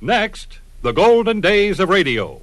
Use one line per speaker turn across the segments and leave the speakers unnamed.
Next, the golden days of radio.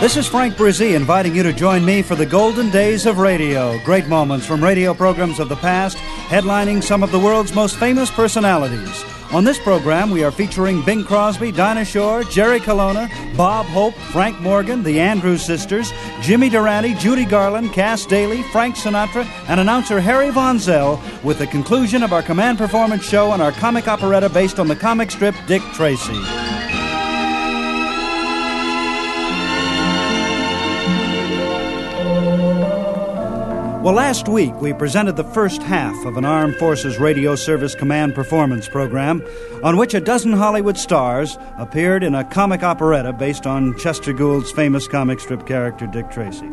This is Frank Bresee inviting you to join me for the golden days of radio. Great moments from radio programs of the past, headlining some of the world's most famous personalities. On this program, we are featuring Bing Crosby, Dinah Shore, Jerry Colonna, Bob Hope, Frank Morgan, the Andrews Sisters, Jimmy Durante, Judy Garland, Cass Daley, Frank Sinatra, and announcer Harry Von Zell with the conclusion of our command performance show and our comic operetta based on the comic strip Dick Tracy. Well, last week we presented the first half of an Armed Forces Radio Service Command Performance program on which a dozen Hollywood stars appeared in a comic operetta based on Chester Gould's famous comic strip character Dick Tracy.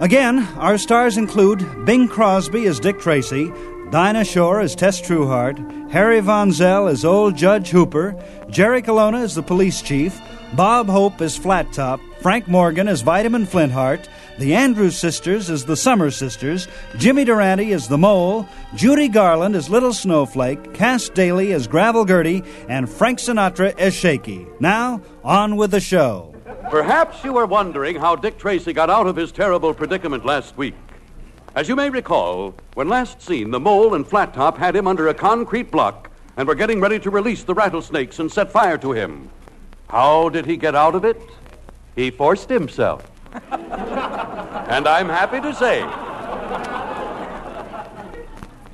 Again, our stars include Bing Crosby as Dick Tracy, Dinah Shore as Tess Trueheart, Harry Von Zell as Old Judge Hooper, Jerry Colonna as the police chief, Bob Hope as Flat Top, Frank Morgan as Vitamin Flintheart, the Andrews Sisters as the Summer Sisters, Jimmy Durante as the Mole, Judy Garland as Little Snowflake, Cass Daley as Gravel Gertie, and Frank Sinatra as Shaky. Now, on with the show.
Perhaps you are wondering how Dick Tracy got out of his terrible predicament last week. As you may recall, when last seen, the mole and Flat Top had him under a concrete block and were getting ready to release the rattlesnakes and set fire to him. How did he get out of it? He forced himself. and I'm happy to say,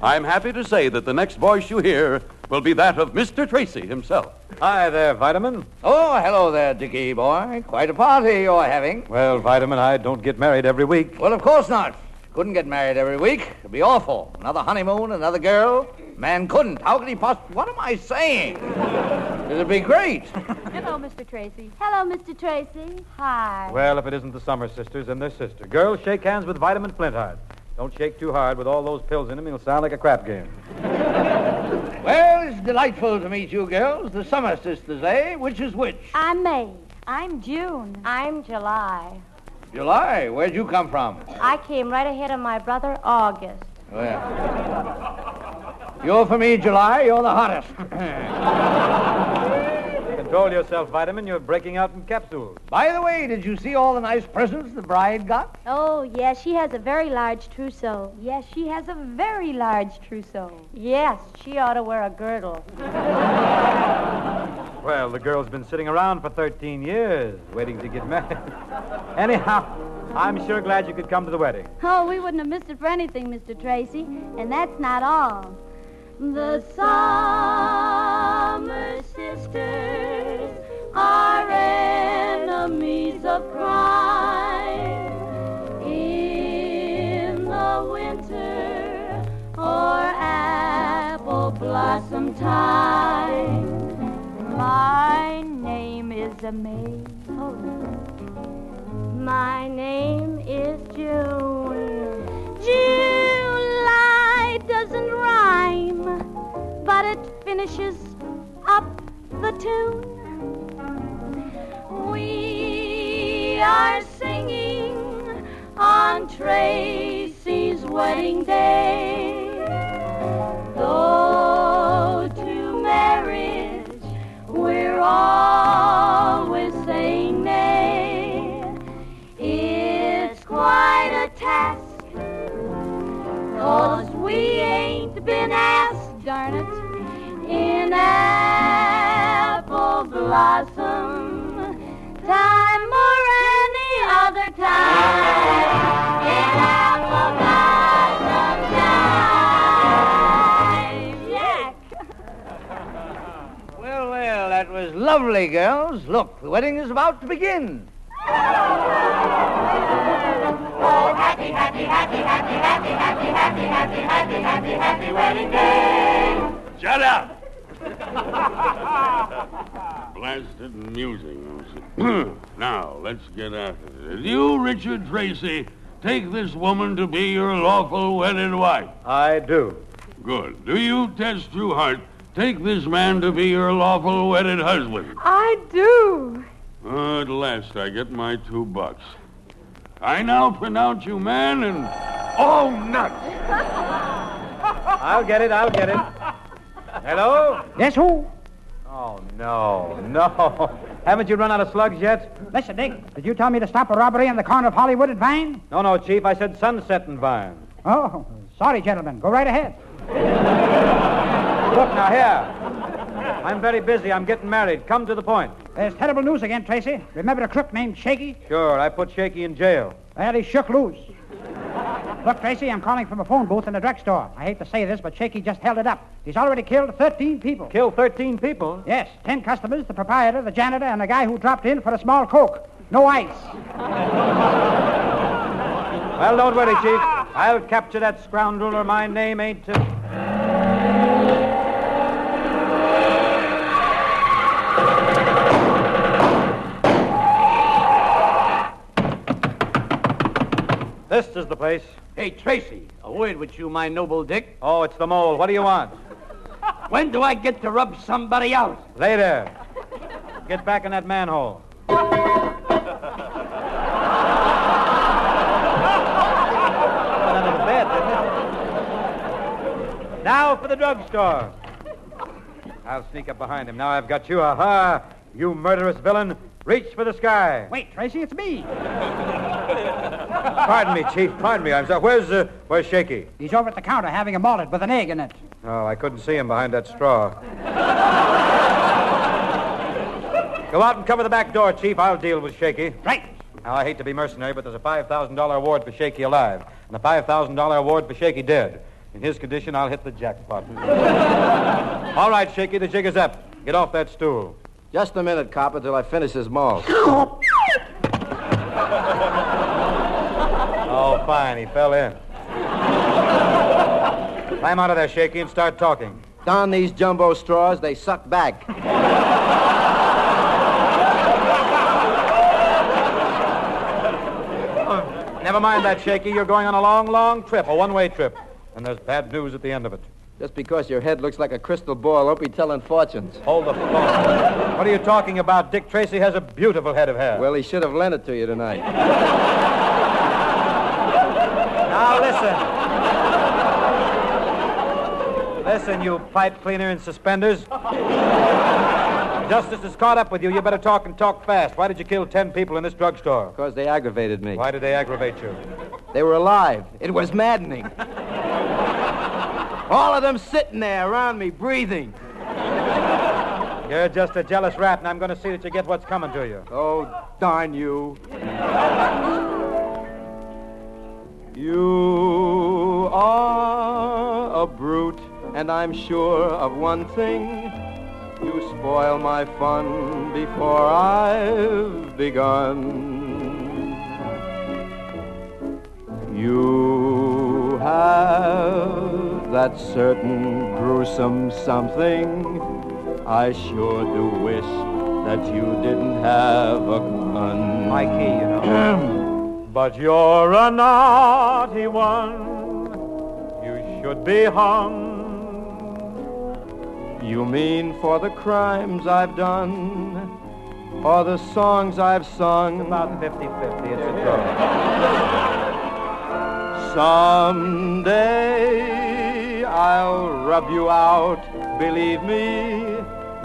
I'm happy to say that the next voice you hear will be that of Mr. Tracy himself.
Hi there, Vitamin.
Oh, hello there, Dickie boy. Quite a party you're having.
Well, Vitamin, I don't get married every week.
Well, of course not. Couldn't get married every week. It'd be awful. Another honeymoon, another girl. Man couldn't. How could he possibly? What am I saying? It'd be great.
Hello, Mr. Tracy. Hello, Mr. Tracy. Hi.
Well, if it isn't the Summer Sisters and their sister. Girls, shake hands with Vitamin Flintheart. Don't shake too hard with all those pills in him. He'll sound like a crap game.
Well, it's delightful to meet you girls. The Summer Sisters, eh? Which is which?
I'm May. I'm June. I'm July.
July. Where'd you come from?
I came right ahead of my brother, August.
Well, you're for me, July. You're the hottest.
Control yourself, Vitamin. You're breaking out in capsules.
By the way, did you see all the nice presents the bride got?
Oh, yes, she has a very large trousseau. Yes, she has a very large trousseau. Yes, she ought to wear a girdle.
Well, the girl's been sitting around for 13 years, waiting to get married. Anyhow, I'm sure glad you could come to the wedding.
Oh, we wouldn't have missed it for anything, Mr. Tracy. And that's not all. The Summer Sisters are enemies of crime. In the winter or apple blossom time, my name is. Oh. My name is June. July but it finishes up the tune. We are singing on Tracy's wedding day. Though to marriage we're always blossom time or any other time. In apple blossom time. Jack.
Well, well, that was lovely, girls. Look, the wedding is about to begin.
Oh, happy, happy, happy, happy, happy, happy, happy, happy, happy, happy, happy wedding day.
Shut up! Blasted music. now, let's get after it. You, Richard Tracy, take this woman to be your lawful wedded wife.
I do.
Good. Do you, Tess Trueheart, take this man to be your lawful wedded husband?
I do.
Oh, at last I get my two bucks.
I now pronounce you man and all nuts.
I'll get it, I'll get it. Hello?
Yes, who?
Oh, no, no. Haven't you run out of slugs yet?
Listen, Dick, did you tell me to stop a robbery on the corner of Hollywood and Vine?
No, no, Chief. I said Sunset and Vine.
Oh, sorry, gentlemen. Go right ahead.
Look, now, here. I'm very busy. I'm getting married. Come to the point.
There's terrible news again, Tracy. Remember a crook named Shaky?
Sure, I put Shaky in jail.
Well, he shook loose. Look, Tracy, I'm calling from a phone booth in a drugstore. I hate to say this, but Shaky just held it up. He's already killed 13 people.
Killed 13 people?
Yes, 10 customers, the proprietor, the janitor, and the guy who dropped in for a small Coke. No ice.
Well, don't worry, Chief. I'll capture that scoundrel or my name ain't to... This is the place.
Hey, Tracy, a word with you, my noble Dick.
Oh, it's the mole. What do you want?
When do I get to rub somebody out?
Later. Get back in that manhole. Went under the bed, didn't it? Now for the drugstore. I'll sneak up behind him. Now I've got you. Aha! You murderous villain. Reach for the sky.
Wait, Tracy, it's me.
Pardon me, Chief. Pardon me. I'm sorry. Where's, uh, where's Shaky?
He's over at the counter having a mallet with an egg in it.
Oh, I couldn't see him behind that straw. Go out and cover the back door, Chief. I'll deal with Shaky.
Right.
Now, I hate to be mercenary, but there's a $5,000 award for Shaky alive and a $5,000 award for Shaky dead. In his condition, I'll hit the jackpot. All right, Shaky, the jig is up. Get off that stool.
Just a minute, cop, until I finish this malt.
Oh, oh, fine. He fell in. Climb out of there, Shaky, and start talking.
Down these jumbo straws, they suck back.
Never mind that, Shaky. You're going on a long, long trip, a one-way trip. And there's bad news at the end of it.
Just because your head looks like a crystal ball, don't be telling fortunes.
Hold the phone. what are you talking about? Dick Tracy has a beautiful head of hair.
Well, he should have lent it to you tonight.
Now listen. Listen, you pipe cleaner in suspenders. Justice is caught up with you. You better talk and talk fast. Why did you kill ten people in this drugstore?
Because they aggravated me.
Why did they aggravate you?
They were alive. It was maddening. All of them sitting there around me, breathing.
You're just a jealous rat, and I'm going to see that you get what's coming to you.
Oh, darn you. You are a brute, and I'm sure of one thing. You spoil my fun before I've begun. You have that certain gruesome something. I sure do wish that you didn't have a gun.
Mikey, you know. but you're a naughty one. You should be hung.
You mean for the crimes I've done, or the songs I've sung?
About 50 50. It's a draw.
Someday I'll rub you out, believe me.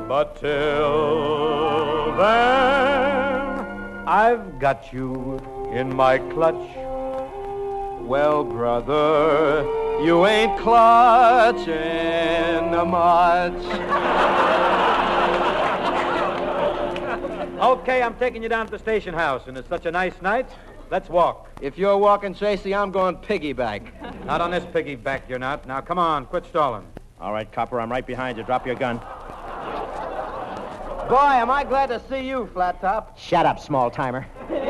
But till then, I've got you in my clutch.
Well, brother, you ain't clutching much.
Okay, I'm taking you down to the station house, and it's such a nice night. Let's walk.
If you're walking, Tracy, I'm going piggyback.
Not on this piggyback, you're not. Now, come on, quit stalling.
All right, Copper, I'm right behind you. Drop your gun.
Boy, am I glad to see you, Flat Top.
Shut up, small timer.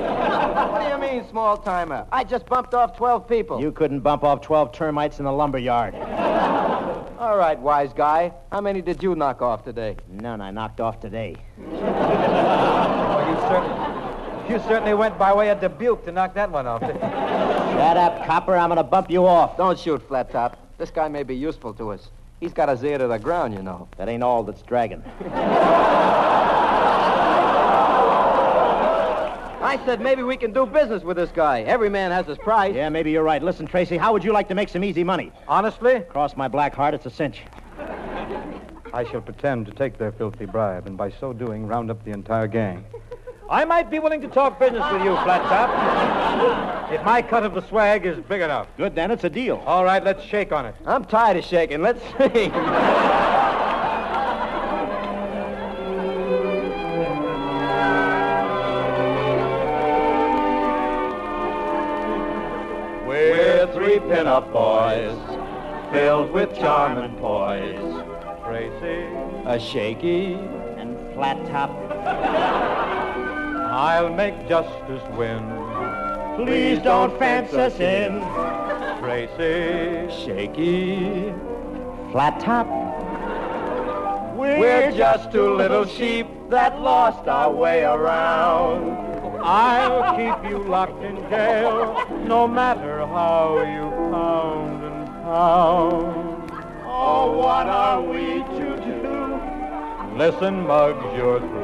What do you mean, small timer? I just bumped off 12 people.
You couldn't bump off 12 termites in the lumber yard.
All right, wise guy. How many did you knock off today?
None I knocked off today.
Well, you certainly, you certainly went by way of Dubuque to knock that one off.
Shut up, Copper. I'm going to bump you off.
Don't shoot, Flat Top. This guy may be useful to us. He's got his ear to the ground, you know.
That ain't all that's dragging.
I I said maybe we can do business with this guy. Every man has his price.
Yeah, maybe you're right. Listen, Tracy, how would you like to make some easy money?
Honestly,
Cross my black heart, it's a cinch.
I shall pretend to take their filthy bribe, and by so doing, round up the entire gang. I might be willing to talk business with you, Flat Top. If my cut of the swag is big enough.
Good, then, it's a deal.
All right, let's shake on it.
I'm tired of shaking. Let's see.
We're three pin-up boys, filled with charm and poise.
Tracy,
A shaky.
And flat top.
I'll make justice win.
Please don't fence us in.
Tracy,
Shaky.
Flat top.
We're just two little sheep that lost our way around.
I'll keep you locked in jail, no matter how you pound and pound.
Oh, what are we to do?
Listen, Muggs, you're through.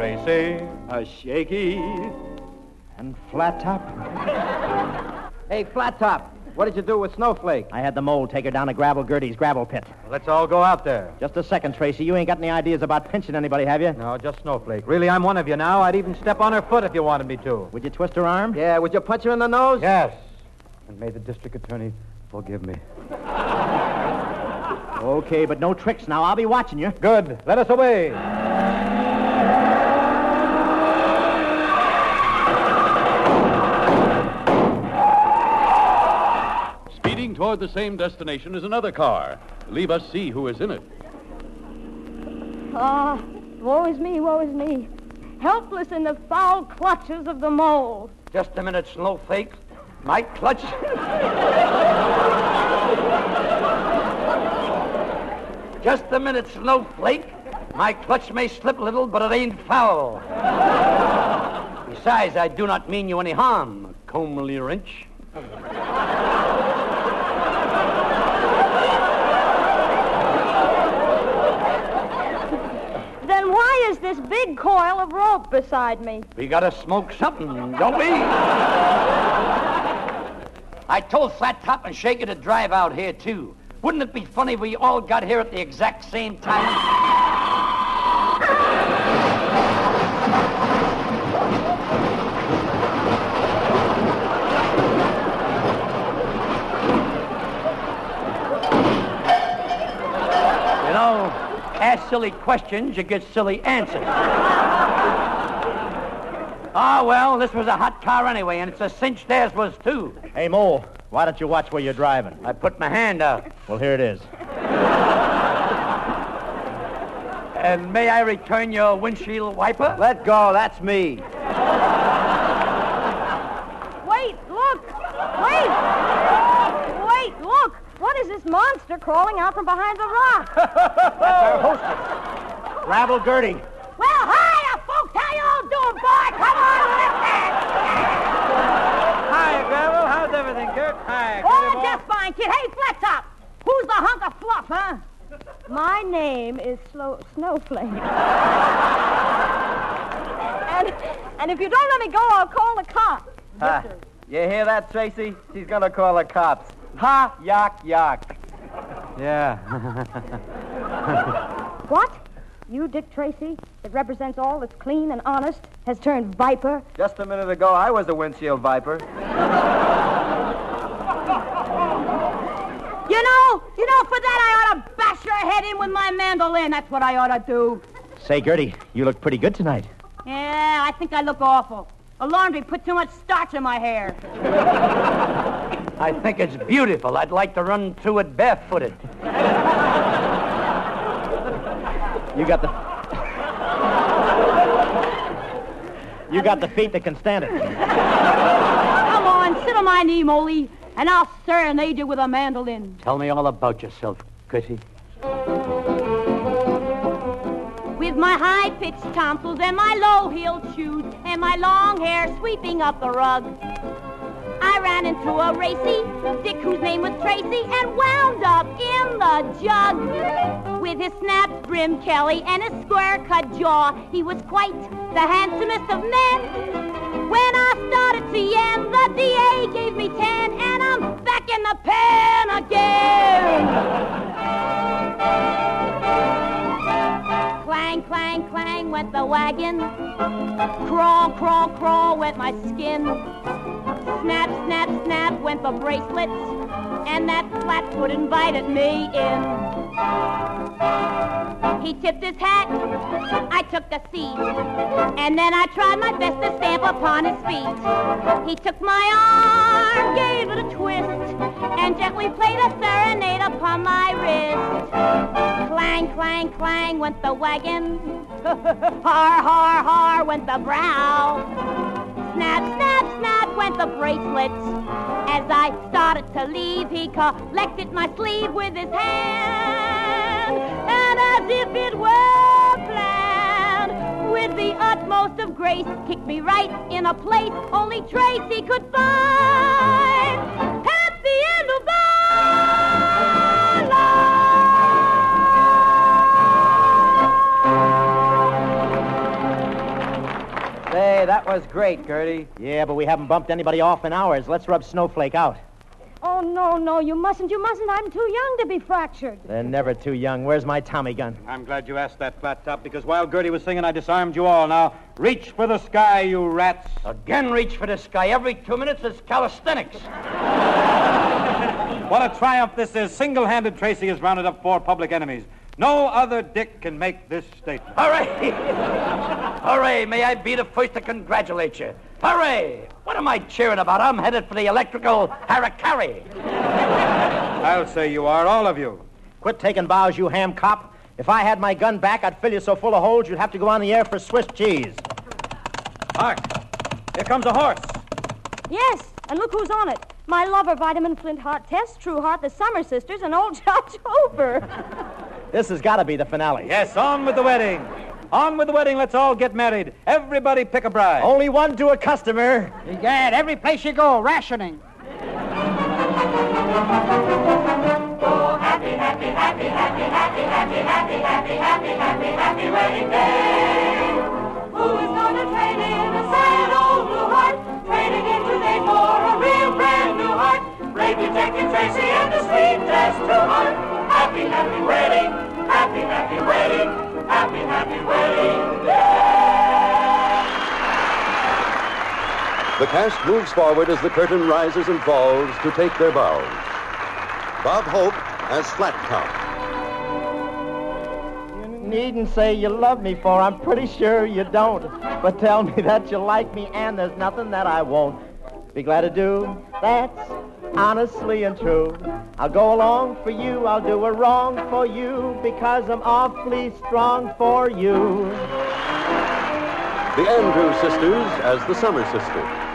Tracy,
A shaky.
And flat top.
Hey, Flat Top, what did you do with Snowflake?
I had the mole take her down to Gravel Gertie's gravel pit.
let's all go out there.
Just a second, Tracy. You ain't got any ideas about pinching anybody, have you?
No, just Snowflake. Really, I'm one of you now. I'd even step on her foot if you wanted me to.
Would you twist her arm?
Yeah, would you punch her in the nose?
Yes. And may the district attorney forgive me.
Okay, but no tricks now. I'll be watching you.
Good. Let us away.
Toward the same destination is another car. Leave us see who is in it.
Ah, woe is me, woe is me. Helpless in the foul clutches of the mole.
Just a minute, Snowflake. My clutch. Just a minute, Snowflake. My clutch may slip a little, but it ain't foul. Besides, I do not mean you any harm, comely wrench.
Then why is this big coil of rope beside me?
We gotta smoke something, don't we? I told Flat Top and Shaker to drive out here, too. Wouldn't it be funny if we all got here at the exact same time? You know, ask silly questions, you get silly answers. Ah, well, this was a hot car anyway, and it's a cinch theirs was, too.
Hey, Mole, why don't you watch where you're driving?
I put my hand out.
Well, here it is.
And may I return your windshield wiper?
Let go, that's me.
Wait, look! Wait! Wait, look! What is this monster crawling out from behind the rock?
That's our hostess. Gravel Gertie.
well, hiya, folks! How y'all doing, boy? Come on, lift it!
Hi, Gravel. How's everything, Kirk? Hi.
Oh, just fine, kid. Hey, Flat Top! Who's the hunk of fluff, huh? My name is Slow Snowflake. and, and if you don't let me go, I'll call the cops.
Ha. You hear that, Tracy? She's gonna call the cops. Ha, yak, yak.
Yeah.
What? You, Dick Tracy, that represents all that's clean and honest, has turned viper?
Just a minute ago, I was a windshield viper.
You know, you know, for that I ought to bash your head in with my mandolin. That's what I ought to do.
Say, Gertie, you look pretty good tonight.
Yeah, I think I look awful. The laundry put too much starch in my hair.
I think it's beautiful. I'd like to run through it barefooted.
You got the. You got the feet that can stand it.
Come on, sit on my knee, Molly, and I'll serenade you with a mandolin.
Tell me all about yourself, Kitty.
With my high-pitched tonsils and my low-heeled shoes and my long hair sweeping up the rug. I ran into a racy Dick whose name was Tracy and wound up in the jug. With his snap brim Kelly and his square cut jaw, he was quite the handsomest of men. When I started CN, the DA gave me 10, and I'm back in the pen again. Clang, clang, clang went the wagon. Crawl, crawl, crawl went my skin. Snap, snap, snap went the bracelets. And that flatfoot invited me in. He tipped his hat. I took a seat. And then I tried my best to stamp upon his feet. He took my arm, gave it a twist, and gently played a serenade upon my wrist. Clang, clang, clang went the wagon. har, har, har went the brow. Snap, snap, snap went the bracelets. As I started to leave, he collected my sleeve with his hand. And as if it were planned, with the utmost of grace, kicked me right in a place only Tracy could find.
That was great, Gertie. Yeah, but we haven't bumped anybody off in hours. Let's rub Snowflake out.
Oh, no, no, you mustn't. You mustn't. I'm too young to be fractured.
They're never too young. Where's my Tommy gun?
I'm glad you asked that, Flat Top, because while Gertie was singing, I disarmed you all. Now, reach for the sky, you rats.
Again, reach for the sky. Every two minutes is calisthenics.
What a triumph this is. Single handed, Tracy has rounded up four public enemies. No other dick can make this statement.
Hooray! Hooray! May I be the first to congratulate you. Hooray! What am I cheering about? I'm headed for the electrical harakiri.
I'll say you are, all of you.
Quit taking bows, you ham cop. If I had my gun back, I'd fill you so full of holes you'd have to go on the air for Swiss cheese.
Hark! Here comes a horse.
Yes, and look who's on it. My lover, Vitamin Flint Heart Tess, True Heart, the Summer Sisters, and old Judge Hooper.
This has got to be the finale.
Yes, on with the wedding. On with the wedding. Let's all get married. Everybody pick a bride.
Only one to a customer.
Egad, every place you go, rationing.
happy, happy, happy, happy, happy, happy, happy, happy, happy, happy, happy wedding day. Who is gonna trade in a sad old blue heart? Trade it in today for a real brand new heart. Brave Detective Tracy and the sweet Tess Trueheart. Happy, happy wedding. Happy, happy wedding. Happy, happy wedding
The cast moves forward as the curtain rises and falls to take their bows. Bob Hope as Flat Top.
You needn't say you love me, for I'm pretty sure you don't. But tell me that you like me, and there's nothing that I won't be glad to do. That's honestly and true. I'll go along for you, I'll do a wrong for you, because I'm awfully strong for you.
The Andrews sisters as the Summer Sisters.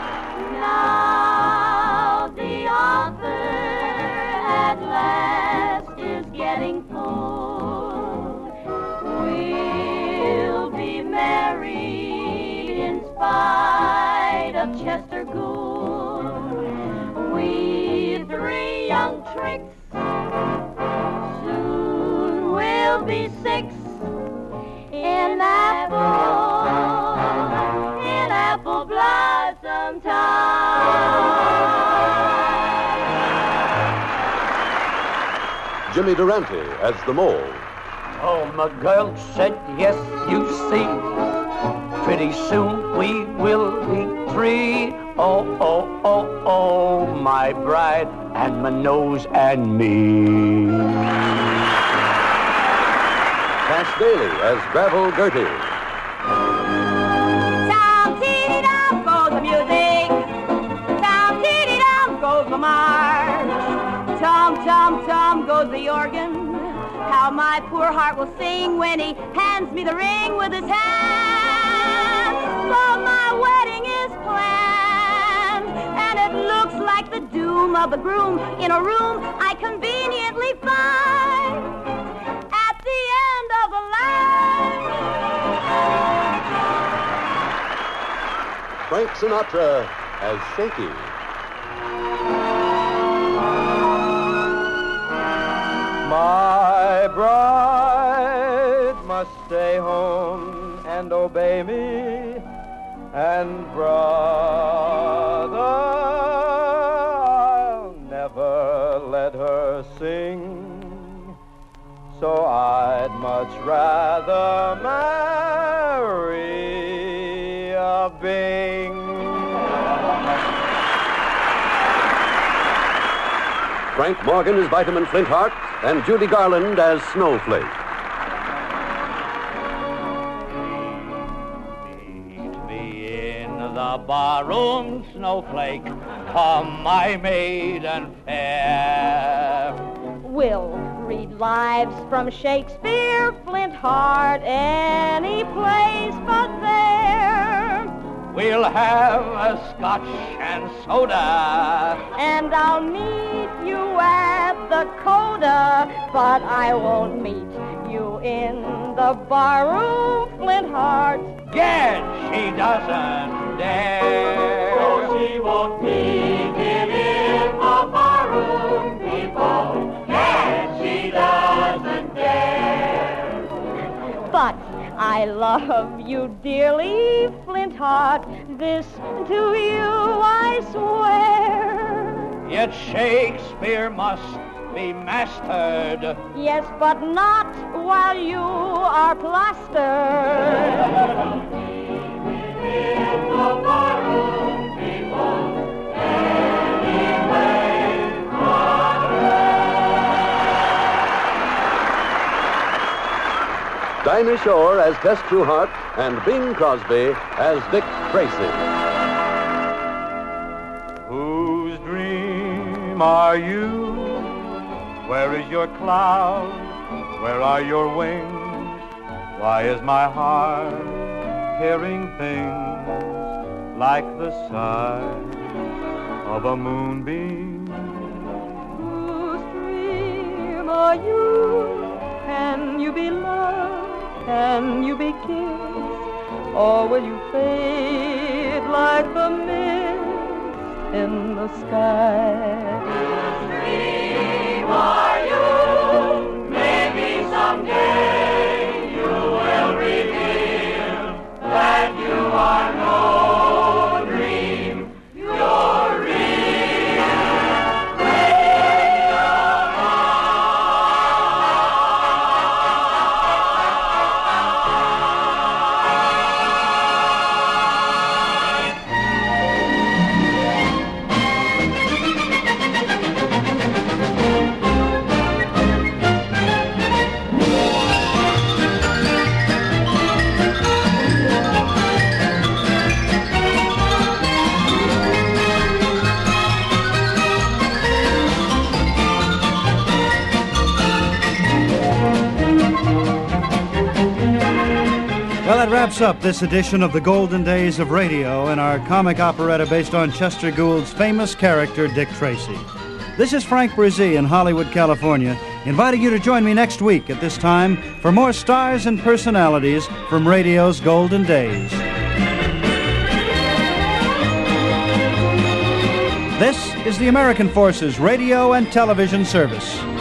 Jimmy Durante as the mole.
Oh, my girl said yes, you see. Pretty soon we will be three. Oh, oh, oh, oh, my bride and my nose and me.
Cass Daley as Gravel Gertie.
How my poor heart will sing when he hands me the ring with his hand. So my wedding is planned, and it looks like the doom of the groom in a room I conveniently find at the end of the line.
Frank Sinatra as Shaky.
bride must stay home and obey me, and brother, I'll never let her sing. So I'd much rather marry a Bing.
Frank Morgan is Vitamin Flintheart and Judy Garland as Snowflake.
Meet me in the barroom, snowflake. Come, my maiden fair.
We'll read lives from Shakespeare, Flintheart, any place but there.
We'll have a scotch and soda.
And I'll meet you at the coda, but I won't meet you in the barroom, Flintheart.
Gad, she doesn't dare.
No, she won't meet him in the barroom, people. Yes, she doesn't dare.
But I love you dearly, Flintheart. This to you I swear.
Yet Shakespeare must be mastered.
Yes, but not while you are plastered.
In the barroom, people. Anyway,
Dinah Shore as Tess Trueheart and Bing Crosby as Dick Tracy.
Whose dream are you? Where is your cloud? Where are your wings? Why is my heart hearing things like the sigh of a moonbeam?
Whose dream are you? Can you be loved? Can you be kissed? Or will you fade like the mist in the sky?
That you are
wraps up this edition of the Golden Days of Radio and our comic operetta based on Chester Gould's famous character, Dick Tracy. This is Frank Bresee in Hollywood, California, inviting you to join me next week at this time for more stars and personalities from radio's golden days. This is the American Forces Radio and Television Service.